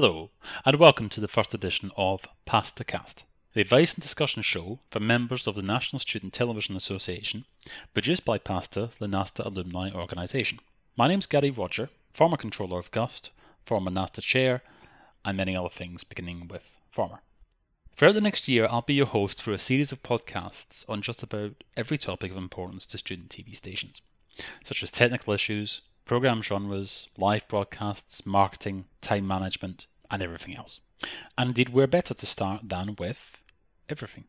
Hello, and welcome to the first edition of PastaCast, the advice and discussion show for members of the National Student Television Association, produced by PASTA, the NASTA alumni organisation. My name's Gary Roger, former controller of GUST, former NASTA chair, and many other things beginning with former. Throughout the next year, I'll be your host for a series of podcasts on just about every topic of importance to student TV stations, such as technical issues, program genres, live broadcasts, marketing, time management, and everything else. And indeed, where better to start than with everything.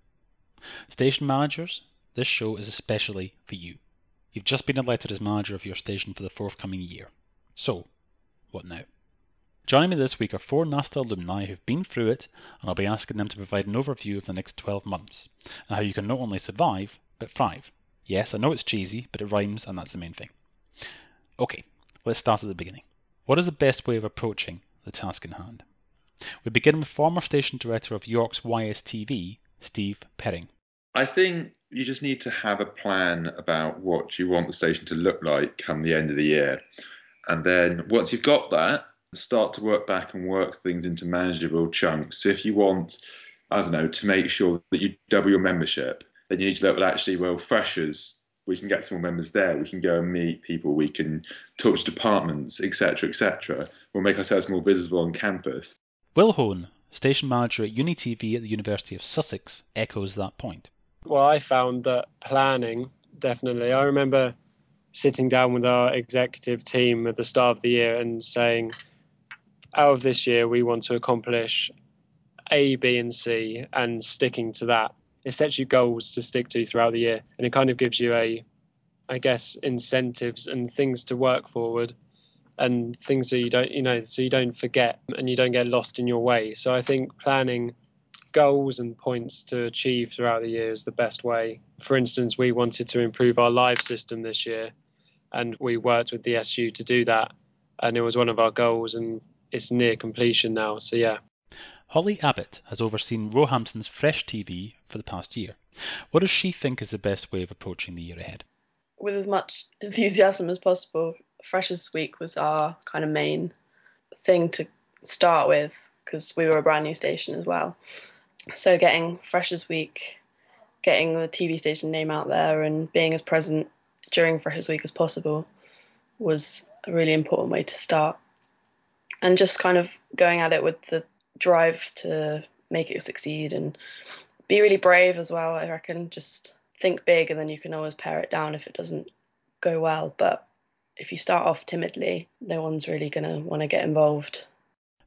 Station managers, this show is especially for you. You've just been elected as manager of your station for the forthcoming year. So, what now? Joining me this week are four NASTA alumni who've been through it, and I'll be asking them to provide an overview of the next 12 months and how you can not only survive, but thrive. Yes, I know it's cheesy, but it rhymes, and that's the main thing. Okay, let's start at the beginning. What is the best way of approaching the task in hand? We begin with former station director of York's YSTV, Steve Perring. I think you just need to have a plan about what you want the station to look like come the end of the year. And then once you've got that, start to work back and work things into manageable chunks. So if you want, I don't know, to make sure that you double your membership, then you need to look at actually, well, freshers we can get some more members there. We can go and meet people. We can talk to departments, etc., etc. We'll make ourselves more visible on campus. Will Hone, station manager at UniTV at the University of Sussex, echoes that point. Well, I found that planning definitely. I remember sitting down with our executive team at the start of the year and saying, out of this year, we want to accomplish A, B, and C, and sticking to that it sets you goals to stick to throughout the year, and it kind of gives you a, I guess, incentives and things to work forward, and things that you don't, you know, so you don't forget and you don't get lost in your way. So I think planning goals and points to achieve throughout the year is the best way. For instance, we wanted to improve our live system this year, and we worked with the SU to do that, and it was one of our goals, and it's near completion now. So yeah. Holly Abbott has overseen Roehampton's Fresh TV for the past year. What does she think is the best way of approaching the year ahead? With as much enthusiasm as possible, Freshers Week was our kind of main thing to start with because we were a brand new station as well. So getting Freshers Week, getting the TV station name out there, and being as present during Freshers Week as possible was a really important way to start. And just kind of going at it with the drive to make it succeed and be really brave as well. I reckon just think big and then you can always pare it down if it doesn't go well. But if you start off timidly, no one's really going to want to get involved.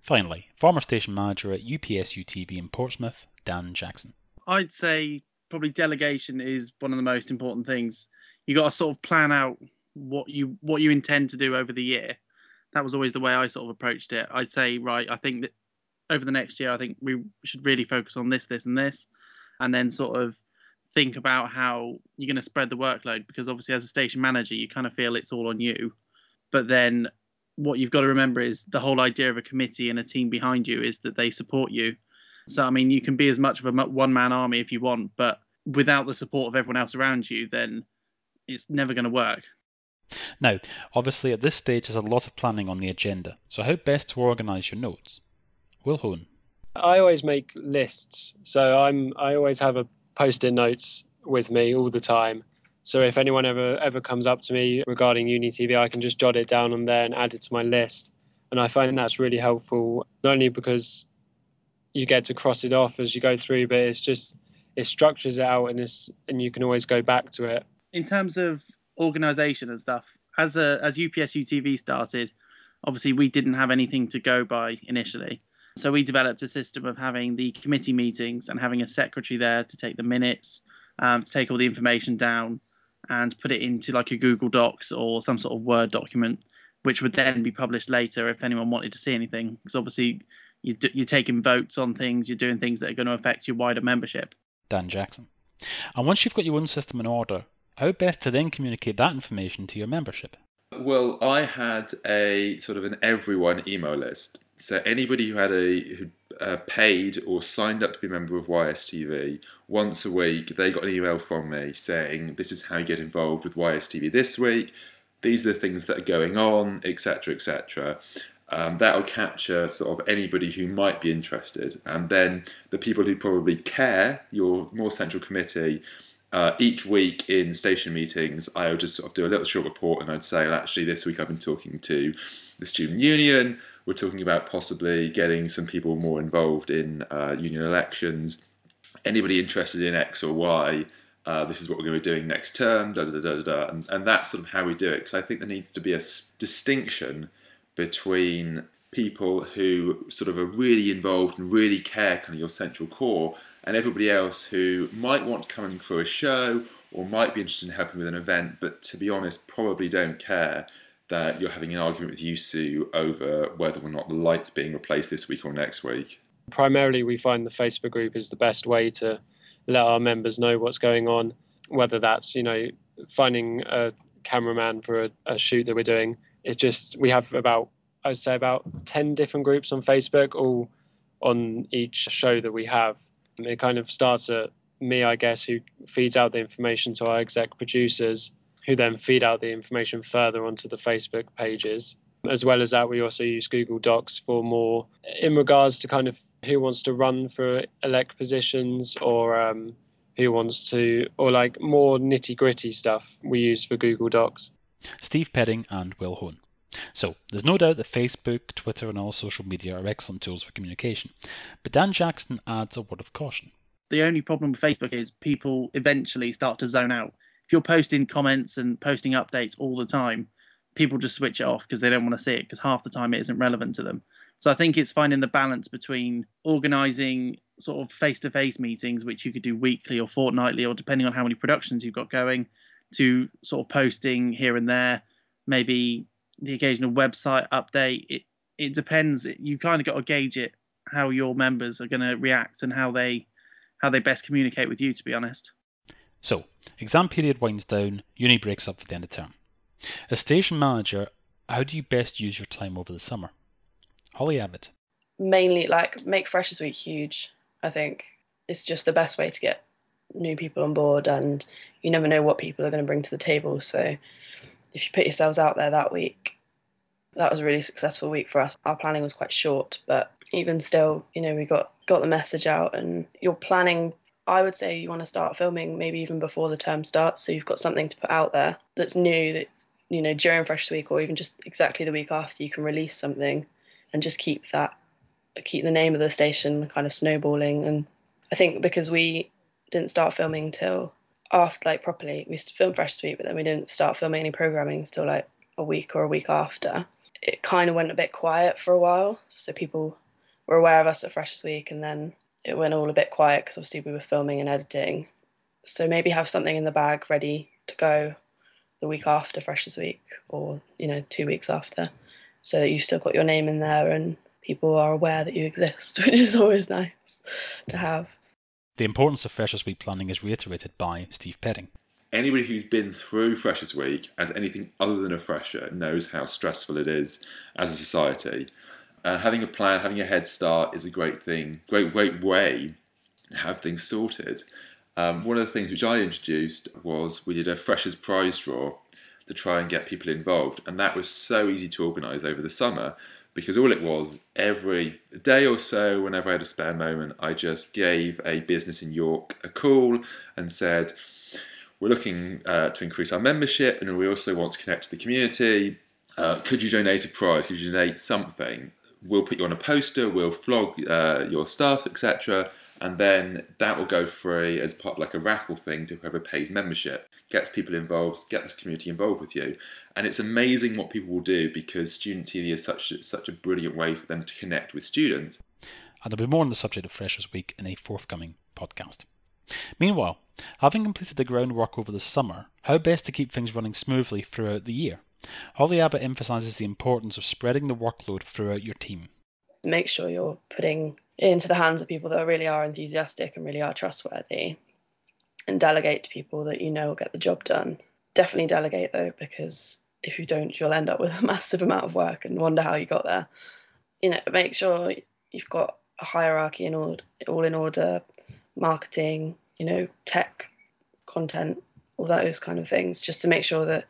Finally, former station manager at UPSU TV in Portsmouth, Dan Jackson. I'd say probably delegation is one of the most important things. You got to sort of plan out what you what you intend to do over the year. That was always the way I sort of approached it. I'd say, right, I think that over the next year, I think we should really focus on this, this, and this, and then sort of think about how you're going to spread the workload because obviously as a station manager you kind of feel it's all on you. But then what you've got to remember is the whole idea of a committee and a team behind you is that they support you. So i mean you can be as much of a one man army if you want but without the support of everyone else around you then it's never going to work. Now obviously at this stage there's a lot of planning on the agenda so how best to organize your notes Will Hone. I always make lists, so I'm I always have a post-it notes with me all the time. So if anyone ever ever comes up to me regarding UniTV, I can just jot it down on there and add it to my list. And I find that's really helpful, not only because you get to cross it off as you go through, but it's just it structures it out and it's and you can always go back to it. In terms of organisation and stuff, as a as UPSU TV started, obviously we didn't have anything to go by initially. So we developed a system of having the committee meetings and having a secretary there to take the minutes, um, to take all the information down and put it into like a Google Docs or some sort of Word document, which would then be published later if anyone wanted to see anything. Because obviously you you're taking votes on things, you're doing things that are going to affect your wider membership. Dan Jackson. And once you've got your own system in order, how best to then communicate that information to your membership? Well, I had a sort of an everyone email list. So anybody who had a who uh, paid or signed up to be a member of YSTV once a week, they got an email from me saying, "This is how you get involved with YSTV this week. These are the things that are going on, etc., etc." Um, that'll capture sort of anybody who might be interested, and then the people who probably care, your more central committee. Uh, each week in station meetings, I would just sort of do a little short report, and I'd say, well, actually, this week I've been talking to the student union. We're talking about possibly getting some people more involved in uh, union elections. Anybody interested in X or Y? Uh, this is what we're going to be doing next term, da da da da da, and, and that's sort of how we do it. Because I think there needs to be a distinction between people who sort of are really involved and really care, kind of your central core, and everybody else who might want to come and crew a show or might be interested in helping with an event, but to be honest, probably don't care that you're having an argument with YUSU over whether or not the light's being replaced this week or next week. Primarily, we find the Facebook group is the best way to let our members know what's going on, whether that's, you know, finding a cameraman for a, a shoot that we're doing. It's just, we have about, I'd say about 10 different groups on Facebook, all on each show that we have. It kind of starts at me, I guess, who feeds out the information to our exec producers, who then feed out the information further onto the Facebook pages. As well as that, we also use Google Docs for more in regards to kind of who wants to run for elect positions or um, who wants to, or like more nitty gritty stuff we use for Google Docs. Steve Perring and Will Hone. So, there's no doubt that Facebook, Twitter, and all social media are excellent tools for communication. But Dan Jackson adds a word of caution. The only problem with Facebook is people eventually start to zone out. If you're posting comments and posting updates all the time, people just switch it off because they don't want to see it because half the time it isn't relevant to them. So I think it's finding the balance between organizing sort of face-to-face meetings, which you could do weekly or fortnightly, or depending on how many productions you've got going, to sort of posting here and there, maybe the occasional website update. It it depends. You kind of got to gauge it how your members are going to react and how they how they best communicate with you. To be honest. So exam period winds down. Uni breaks up for the end of term. As station manager, how do you best use your time over the summer? Holly Abbott. Mainly, like, make Freshers Week huge. I think it's just the best way to get new people on board, and you never know what people are going to bring to the table. So, if you put yourselves out there that week, that was a really successful week for us. Our planning was quite short, but even still, you know, we got got the message out, and you're planning. I would say you want to start filming maybe even before the term starts, so you've got something to put out there that's new that you know during Fresh Week or even just exactly the week after you can release something and just keep that keep the name of the station kind of snowballing and I think because we didn't start filming till after like properly we filmed Fresh Week but then we didn't start filming any programming until like a week or a week after it kind of went a bit quiet for a while so people were aware of us at Fresh Week and then it went all a bit quiet because obviously we were filming and editing so maybe have something in the bag ready to go the week after Freshers Week or you know two weeks after, so that you've still got your name in there and people are aware that you exist, which is always nice to have. The importance of Freshers Week planning is reiterated by Steve Perring. Anybody who's been through Freshers Week as anything other than a fresher knows how stressful it is as a society. And having a plan, having a head start is a great thing, great, great way to have things sorted. Um, one of the things which I introduced was we did a freshers prize draw to try and get people involved, and that was so easy to organise over the summer because all it was every day or so, whenever I had a spare moment, I just gave a business in York a call and said, "We're looking uh, to increase our membership, and we also want to connect to the community. Uh, could you donate a prize? Could you donate something? We'll put you on a poster. We'll flog uh, your stuff, etc." and then that will go free as part of like a raffle thing to whoever pays membership. Gets people involved gets the community involved with you. And it's amazing what people will do because student tv is such such a brilliant way for them to connect with students. And there'll be more on the subject of freshers week in a forthcoming podcast. Meanwhile having completed the groundwork over the summer how best to keep things running smoothly throughout the year? Holly abbott emphasizes the importance of spreading the workload throughout your team. Make sure you're putting into the hands of people that really are enthusiastic and really are trustworthy and delegate to people that you know will get the job done. Definitely delegate though, because if you don't, you'll end up with a massive amount of work and wonder how you got there. You know, make sure you've got a hierarchy in all, all in order, marketing, you know, tech, content, all those kind of things, just to make sure that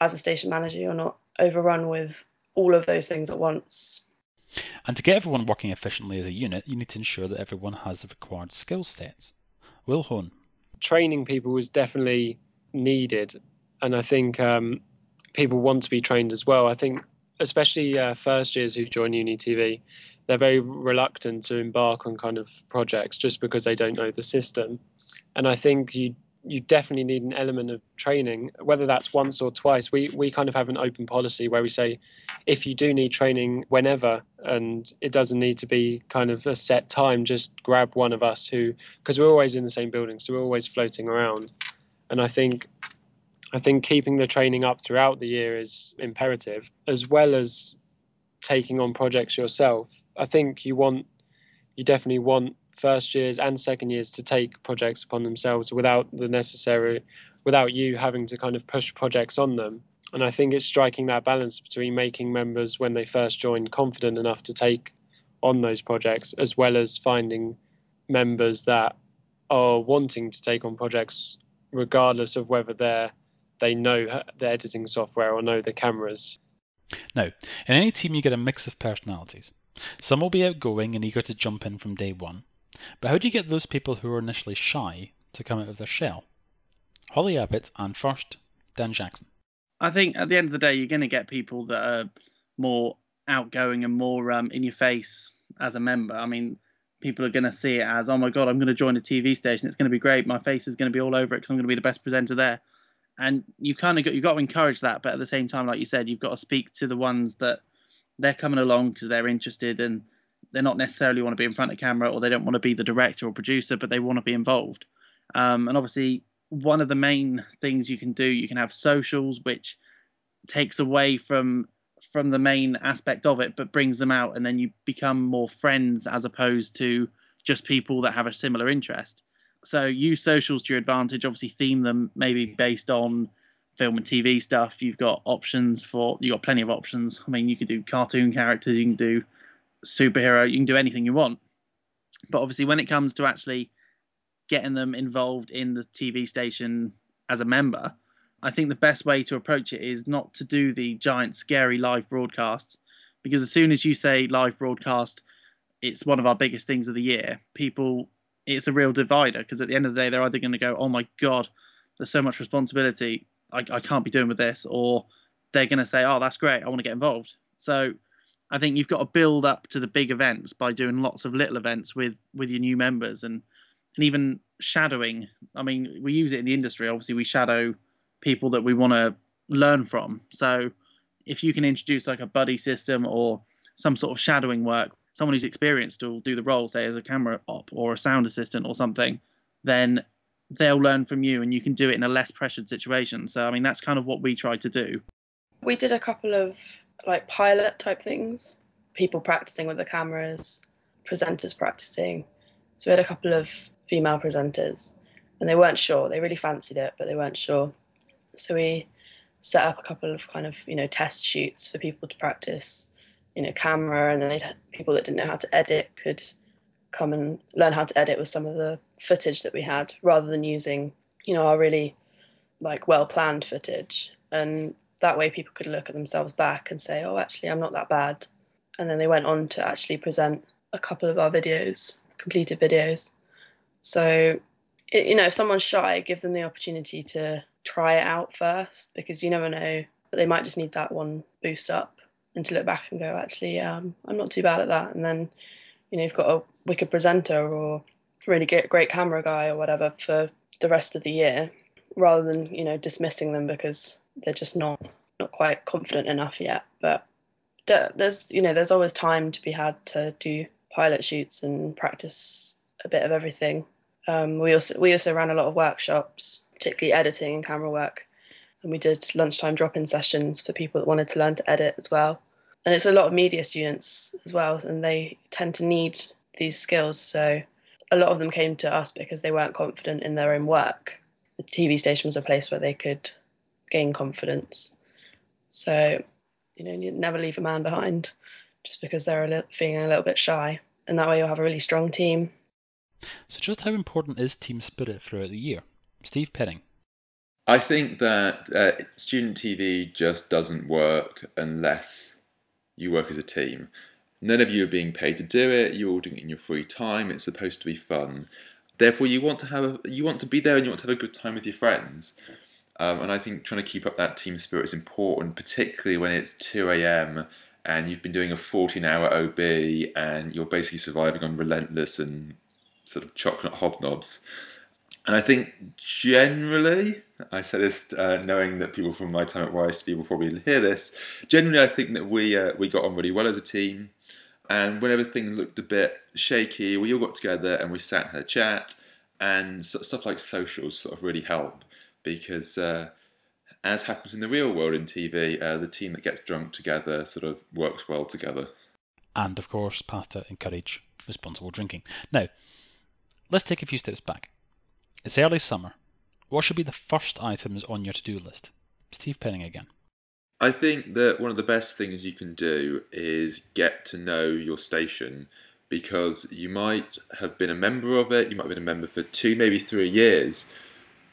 as a station manager, you're not overrun with all of those things at once. And to get everyone working efficiently as a unit, you need to ensure that everyone has the required skill sets. Will Hone. Training people was definitely needed, and I think um, people want to be trained as well. I think, especially uh, first years who join Uni TV, they're very reluctant to embark on kind of projects just because they don't know the system. And I think you you definitely need an element of training, whether that's once or twice. We we kind of have an open policy where we say, if you do need training, whenever, and it doesn't need to be kind of a set time. Just grab one of us who, because we're always in the same building, so we're always floating around. And I think, I think keeping the training up throughout the year is imperative, as well as taking on projects yourself. I think you want, you definitely want first years and second years to take projects upon themselves without the necessary without you having to kind of push projects on them. And i think it's striking that balance between making members when they first join confident enough to take on those projects as well as finding members that are wanting to take on projects regardless of whether they're they know the editing software or know the cameras. Now in any team you get a mix of personalities. Some will be outgoing and eager to jump in from day one but how do you get those people who are initially shy to come out of their shell? Holly Abbott and first, Dan Jackson. I think at the end of the day, you're going to get people that are more outgoing and more um, in your face as a member. I mean, people are going to see it as, oh my God, I'm going to join a TV station. It's going to be great. My face is going to be all over it because I'm going to be the best presenter there. And you've kind of got, you've got to encourage that. But at the same time, like you said, you've got to speak to the ones that they're coming along because they're interested and they're not necessarily want to be in front of camera or they don't want to be the director or producer, but they want to be involved. Um, and obviously, one of the main things you can do, you can have socials, which takes away from from the main aspect of it, but brings them out, and then you become more friends as opposed to just people that have a similar interest. So use socials to your advantage. Obviously, theme them maybe based on film and TV stuff. You've got options for you got plenty of options. I mean, you could do cartoon characters, you can do superhero. You can do anything you want. But obviously, when it comes to actually getting them involved in the TV station as a member, I think the best way to approach it is not to do the giant, scary live broadcasts. Because as soon as you say live broadcast, it's one of our biggest things of the year. People, it's a real divider because at the end of the day, they're either going to go, oh my God, there's so much responsibility. I, I can't be doing with this. Or they're going to say, oh, that's great. I want to get involved. So I think you've got to build up to the big events by doing lots of little events with with your new members and and even shadowing. I mean, we use it in the industry. Obviously, we shadow people that we want to learn from. So if you can introduce like a buddy system or some sort of shadowing work, someone who's experienced will do the role, say as a camera op or a sound assistant or something, then they'll learn from you and you can do it in a less pressured situation. So I mean that's kind of what we try to do. We did a couple of like pilot type things, people practicing with the cameras, presenters practicing. So we had a couple of female presenters and they weren't sure. They really fancied it, but they weren't sure. So we set up a couple of kind of, you know, test shoots for people to practice, you know, camera and then they'd people that didn't know how to edit could come and learn how to edit with some of the footage that we had rather than using, you know, our really like well planned footage. And that way people could look at themselves back and say, oh, actually, I'm not that bad. And then they went on to actually present a couple of our videos, completed videos. So, it, you know, if someone's shy, give them the opportunity to try it out first because you never know, but they might just need that one boost up and to look back and go, actually, um, I'm not too bad at that. And then, you know, you've got a wicked presenter or really great, great camera guy or whatever for the rest of the year rather than, you know, dismissing them because they're just not not quite confident enough yet. But there's you know there's always time to be had to do pilot shoots and practice a bit of everything. Um, we also we also ran a lot of workshops, particularly editing and camera work, and we did lunchtime drop-in sessions for people that wanted to learn to edit as well. And it's a lot of media students as well, and they tend to need these skills. So a lot of them came to us because they weren't confident in their own work. The TV station was a place where they could gain confidence. So, you know, you never leave a man behind just because they're a little, feeling a little bit shy. And that way you'll have a really strong team. So, just how important is team spirit throughout the year? Steve Perring. I think that uh, student TV just doesn't work unless you work as a team. None of you are being paid to do it. You're all doing it in your free time. It's supposed to be fun. Therefore, you want to have you want to be there and you want to have a good time with your friends. Um, and I think trying to keep up that team spirit is important, particularly when it's 2 a.m. and you've been doing a 14-hour OB and you're basically surviving on relentless and sort of chocolate hobnobs. And I think generally, I say this uh, knowing that people from my time at YSTV will probably hear this. Generally, I think that we uh, we got on really well as a team. And when everything looked a bit shaky, we all got together and we sat and had a chat. And stuff like socials sort of really help because, uh, as happens in the real world in TV, uh, the team that gets drunk together sort of works well together. And of course, pasta encourage responsible drinking. Now, let's take a few steps back. It's early summer. What should be the first items on your to do list? Steve Perring again. I think that one of the best things you can do is get to know your station because you might have been a member of it, you might have been a member for two, maybe three years,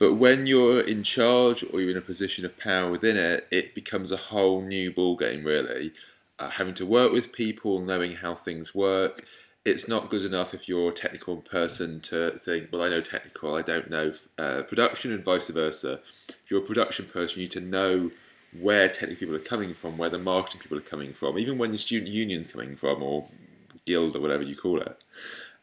but when you're in charge or you're in a position of power within it, it becomes a whole new ballgame, really. Uh, having to work with people, knowing how things work. It's not good enough if you're a technical person to think, well, I know technical, I don't know uh, production, and vice versa. If you're a production person, you need to know where technical people are coming from, where the marketing people are coming from, even when the student union's coming from, or guild, or whatever you call it.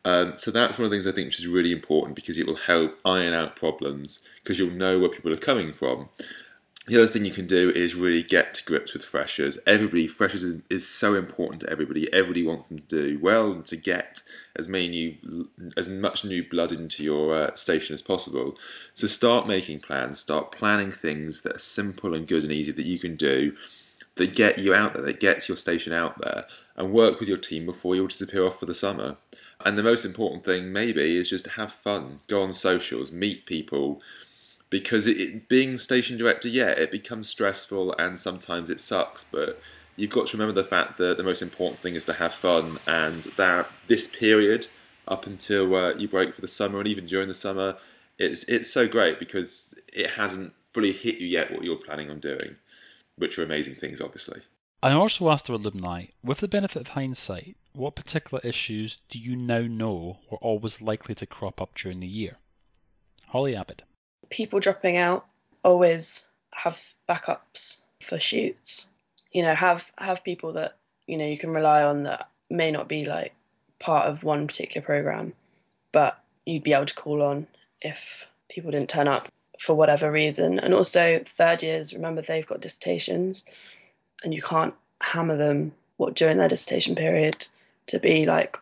Um, so that's one of the things I think which is really important because it will help iron out problems because you'll know where people are coming from. The other thing you can do is really get to grips with freshers. Everybody, freshers is so important to everybody. Everybody wants them to do well and to get as many new, as much new blood into your uh, station as possible. So start making plans. Start planning things that are simple and good and easy that you can do, that get you out there, that gets your station out there, and work with your team before you all disappear off for the summer. And the most important thing, maybe, is just have fun, go on socials, meet people because it, it, being station director, yeah, it becomes stressful and sometimes it sucks, but you've got to remember the fact that the most important thing is to have fun, and that this period up until uh, you break for the summer and even during the summer, it's it's so great because it hasn't fully hit you yet what you're planning on doing, which are amazing things, obviously. I also asked our alumni, with the benefit of hindsight, what particular issues do you now know were always likely to crop up during the year? Holly Abbott people dropping out always have backups for shoots. You know, have have people that you know you can rely on that may not be like part of one particular program, but you'd be able to call on if people didn't turn up for whatever reason. And also third years, remember they've got dissertations, and you can't hammer them what during their dissertation period to be like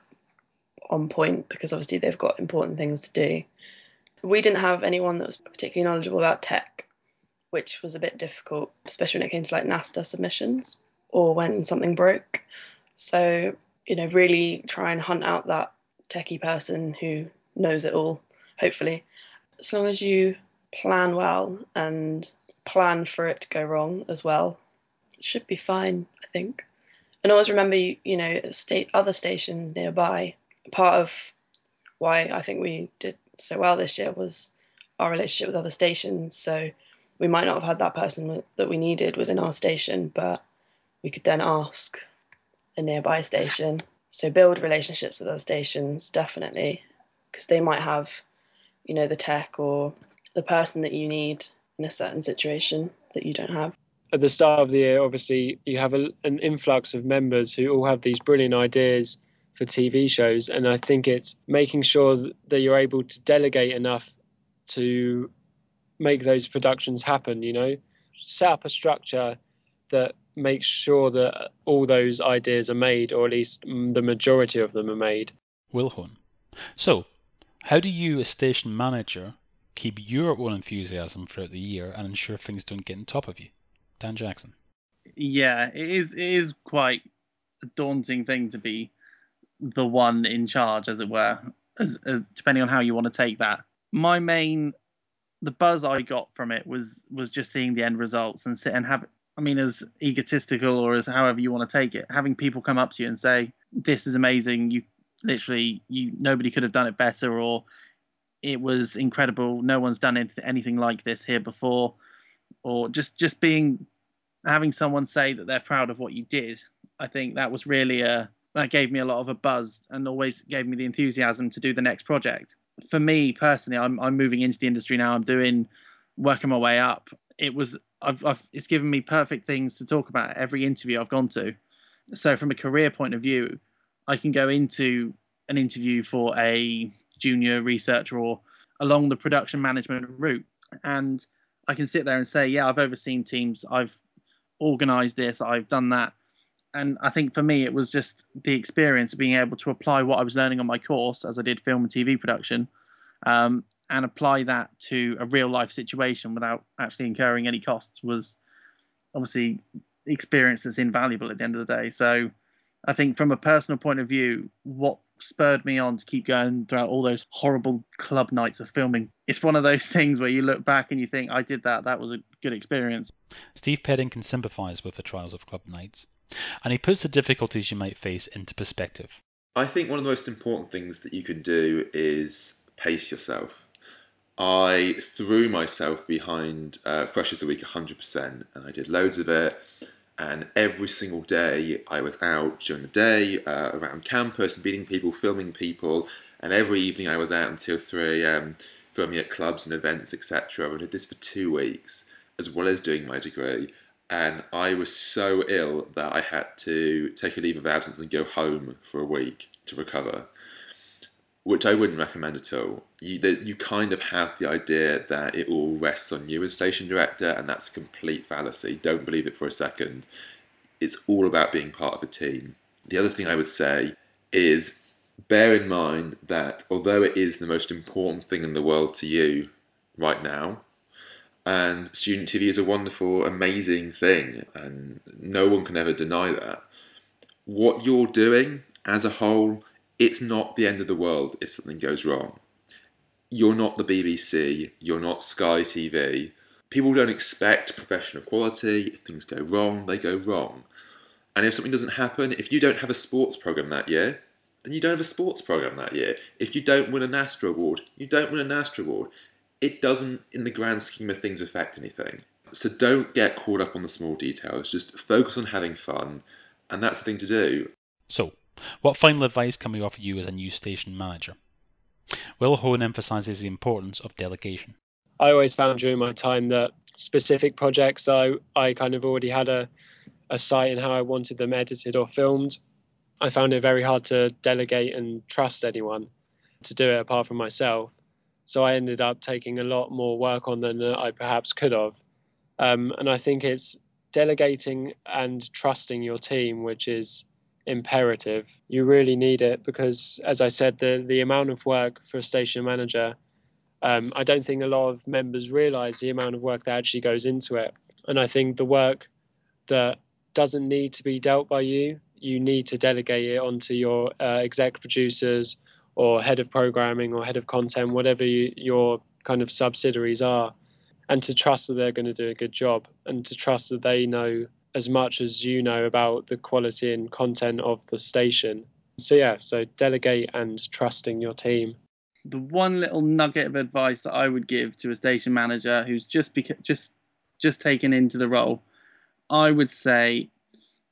on point because obviously they've got important things to do we didn't have anyone that was particularly knowledgeable about tech, which was a bit difficult, especially when it came to like NASTA submissions or when something broke. So, you know, really try and hunt out that techie person who knows it all, hopefully. As long as you plan well and plan for it to go wrong as well, it should be fine, I think. And always remember, you, know, state other stations nearby. Part of why I think we did so well this year was our relationship with other stations. So we might not have had that person that we needed within our station, but we could then ask a nearby station. So build relationships with other stations, definitely, because they might have, you know, the tech or the person that you need in a certain situation that you don't have. At the start of the year, obviously, you have a, an influx of members who all have these brilliant ideas for TV shows. And I think it's making sure that you're able to delegate enough to make those productions happen, you know, set up a structure that makes sure that all those ideas are made, or at least the majority of them are made. Will Hone. So, how do you, as station manager, keep your own enthusiasm throughout the year and ensure things don't get on top of you? Dan Jackson. Yeah, it is. It is quite a daunting thing to be the one in charge, as it were, as, as depending on how you want to take that. My main, the buzz I got from it was was just seeing the end results and sit and have. I mean, as egotistical or as however you want to take it, having people come up to you and say, "This is amazing. You literally, you nobody could have done it better," or "It was incredible. No one's done anything like this here before," or just just being having someone say that they're proud of what you did I think that was really a that gave me a lot of a buzz and always gave me the enthusiasm to do the next project. For me personally, I'm I'm moving into the industry now. I'm doing working my way up. It was I've, I've it's given me perfect things to talk about every interview I've gone to. So from a career point of view, I can go into an interview for a junior researcher or along the production management route and I can sit there and say, yeah, I've overseen teams, I've organized this, I've done that. And I think for me, it was just the experience of being able to apply what I was learning on my course, as I did film and TV production, um, and apply that to a real life situation without actually incurring any costs was obviously experience that's invaluable at the end of the day. So I think from a personal point of view, what spurred me on to keep going throughout all those horrible club nights of filming. It's one of those things where you look back and you think, I did that, that was a good experience. Steve Perring can sympathise with the trials of club nights, and he puts the difficulties you might face into perspective. I think one of the most important things that you can do is pace yourself. I threw myself behind uh, Freshers a Week 100%, and I did loads of it and every single day I was out during the day uh, around campus, meeting people, filming people, and every evening I was out until 3 a.m. filming at clubs and events, etc. I did this for two weeks, as well as doing my degree. And I was so ill that I had to take a leave of absence and go home for a week to recover which I wouldn't recommend at all. You, the, you kind of have the idea that it all rests on you as station director, and that's a complete fallacy. Don't believe it for a second. It's all about being part of a team. The other thing I would say is bear in mind that although it is the most important thing in the world to you right now, and student TV is a wonderful, amazing thing, and no one can ever deny that. What you're doing as a whole it's not the end of the world if something goes wrong. You're not the BBC, you're not Sky TV. People don't expect professional quality. If things go wrong, they go wrong. And if something doesn't happen, if you don't have a sports program that year, then you don't have a sports program that year. If you don't win a NASTA award, you don't win a NASTA award. It doesn't, in the grand scheme of things, affect anything. So don't get caught up on the small details. Just focus on having fun, and that's the thing to do. So, what final advice can we offer you as a new station manager? Will Hone emphasises the importance of delegation. I always found during my time that specific projects I, I kind of already had a, a sight in how I wanted them edited or filmed. I found it very hard to delegate and trust anyone to do it apart from myself. So I ended up taking a lot more work on than I perhaps could have. Um, and I think it's delegating and trusting your team, which is imperative. You really need it because, as I said, the the amount of work for a station manager, um, I don't think a lot of members realise the amount of work that actually goes into it. And I think the work that doesn't need to be dealt by you, you need to delegate it onto your uh, exec producers or head of programming or head of content, whatever you, your kind of subsidiaries are, and to trust that they're going to do a good job and to trust that they know as much as you know about the quality and content of the station. So yeah, so delegate and trusting your team. The one little nugget of advice that I would give to a station manager who's just beca- just just taken into the role, I would say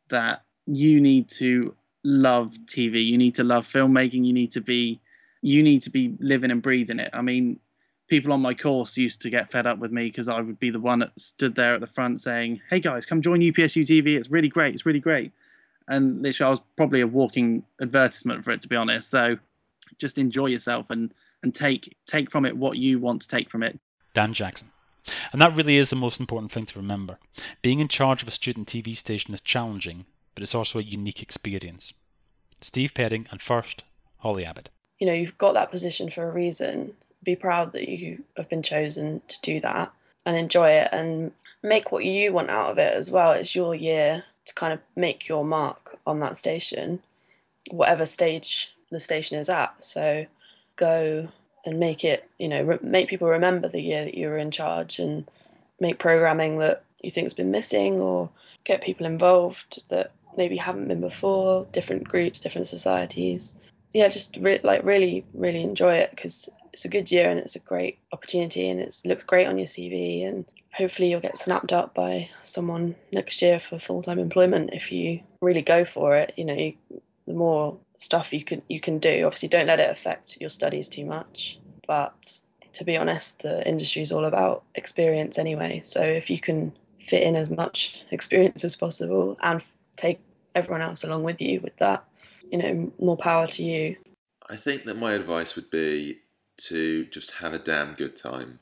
that you need to love TV. You need to love filmmaking. You need to be you need to be living and breathing it. I mean, people on my course used to get fed up with me because I would be the one that stood there at the front saying, "Hey guys, come join UPSU TV. It's really great. It's really great." And literally, I was probably a walking advertisement for it, to be honest. So, just enjoy yourself and and take take from it what you want to take from it. Dan Jackson. And that really is the most important thing to remember. Being in charge of a student TV station is challenging, but it's also a unique experience. Steve Perring and first, Holly Abbott. You know, you've got that position for a reason, be proud that you have been chosen to do that and enjoy it and make what you want out of it as well. It's your year to kind of make your mark on that station, whatever stage the station is at. So go and make it, you know, re- make people remember the year that you were in charge and make programming that you think has been missing or get people involved that maybe haven't been before, different groups, different societies. yeah, just re- like really, really enjoy it because it's a good year and it's a great opportunity and it looks great on your CV and hopefully you'll get snapped up by someone next year for full-time employment if you really go for it. You know, you, the more stuff you can you can do. Obviously, don't let it affect your studies too much. But to be honest, the industry is all about experience anyway. So if you can fit in as much experience as possible and take everyone else along with you with that, you know, more power to you. I think that my advice would be to just have a damn good time,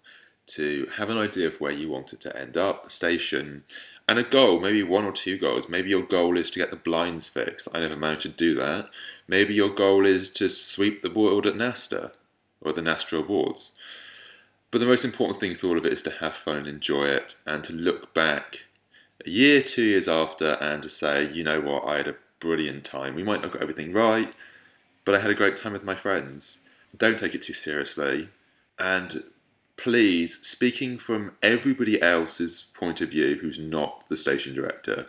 to have an idea of where you want it to end up, the station, and a goal, maybe one or two goals. Maybe your goal is to get the blinds fixed. I never managed to do that. Maybe your goal is to sweep the world at NASTA or the NASTA Awards. But the most important thing for all of it is to have fun and enjoy it and to look back a year, two years after and to say, you know what, I had a brilliant time. We might not got everything right, but I had a great time with my friends. Don't take it too seriously. And please, speaking from everybody else's point of view who's not the station director,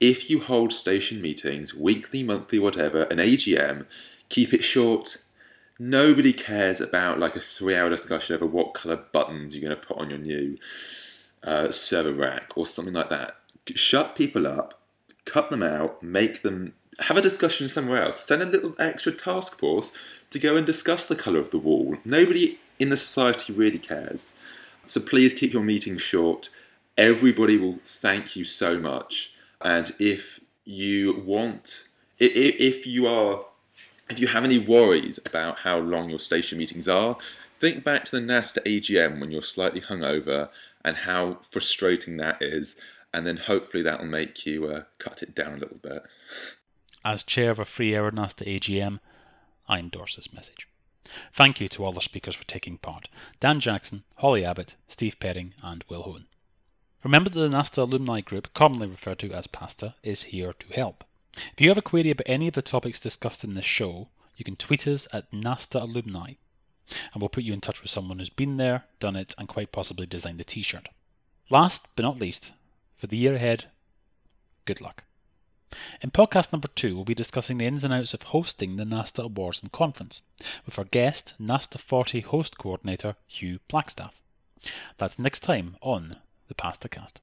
if you hold station meetings, weekly, monthly, whatever, an AGM, keep it short. Nobody cares about like a three hour discussion over what colour buttons you're going to put on your new uh, server rack or something like that. Shut people up, cut them out, make them have a discussion somewhere else. Send a little extra task force to go and discuss the colour of the wall. Nobody in the society really cares. So please keep your meetings short. Everybody will thank you so much. And if you want, if you are, if you have any worries about how long your station meetings are, think back to the NASTA AGM when you're slightly hungover and how frustrating that is. And then hopefully that will make you uh, cut it down a little bit. As chair of a free air AGM, I endorse this message. Thank you to all the speakers for taking part Dan Jackson, Holly Abbott, Steve Perring, and Will Hone. Remember that the NASTA alumni group, commonly referred to as PASTA, is here to help. If you have a query about any of the topics discussed in this show, you can tweet us at NASTA alumni, and we'll put you in touch with someone who's been there, done it, and quite possibly designed the t shirt. Last but not least, for the year ahead, good luck. In podcast number two, we'll be discussing the ins and outs of hosting the NASTA Awards and Conference with our guest, NASTA 40 host coordinator Hugh Blackstaff. That's next time on the PastaCast.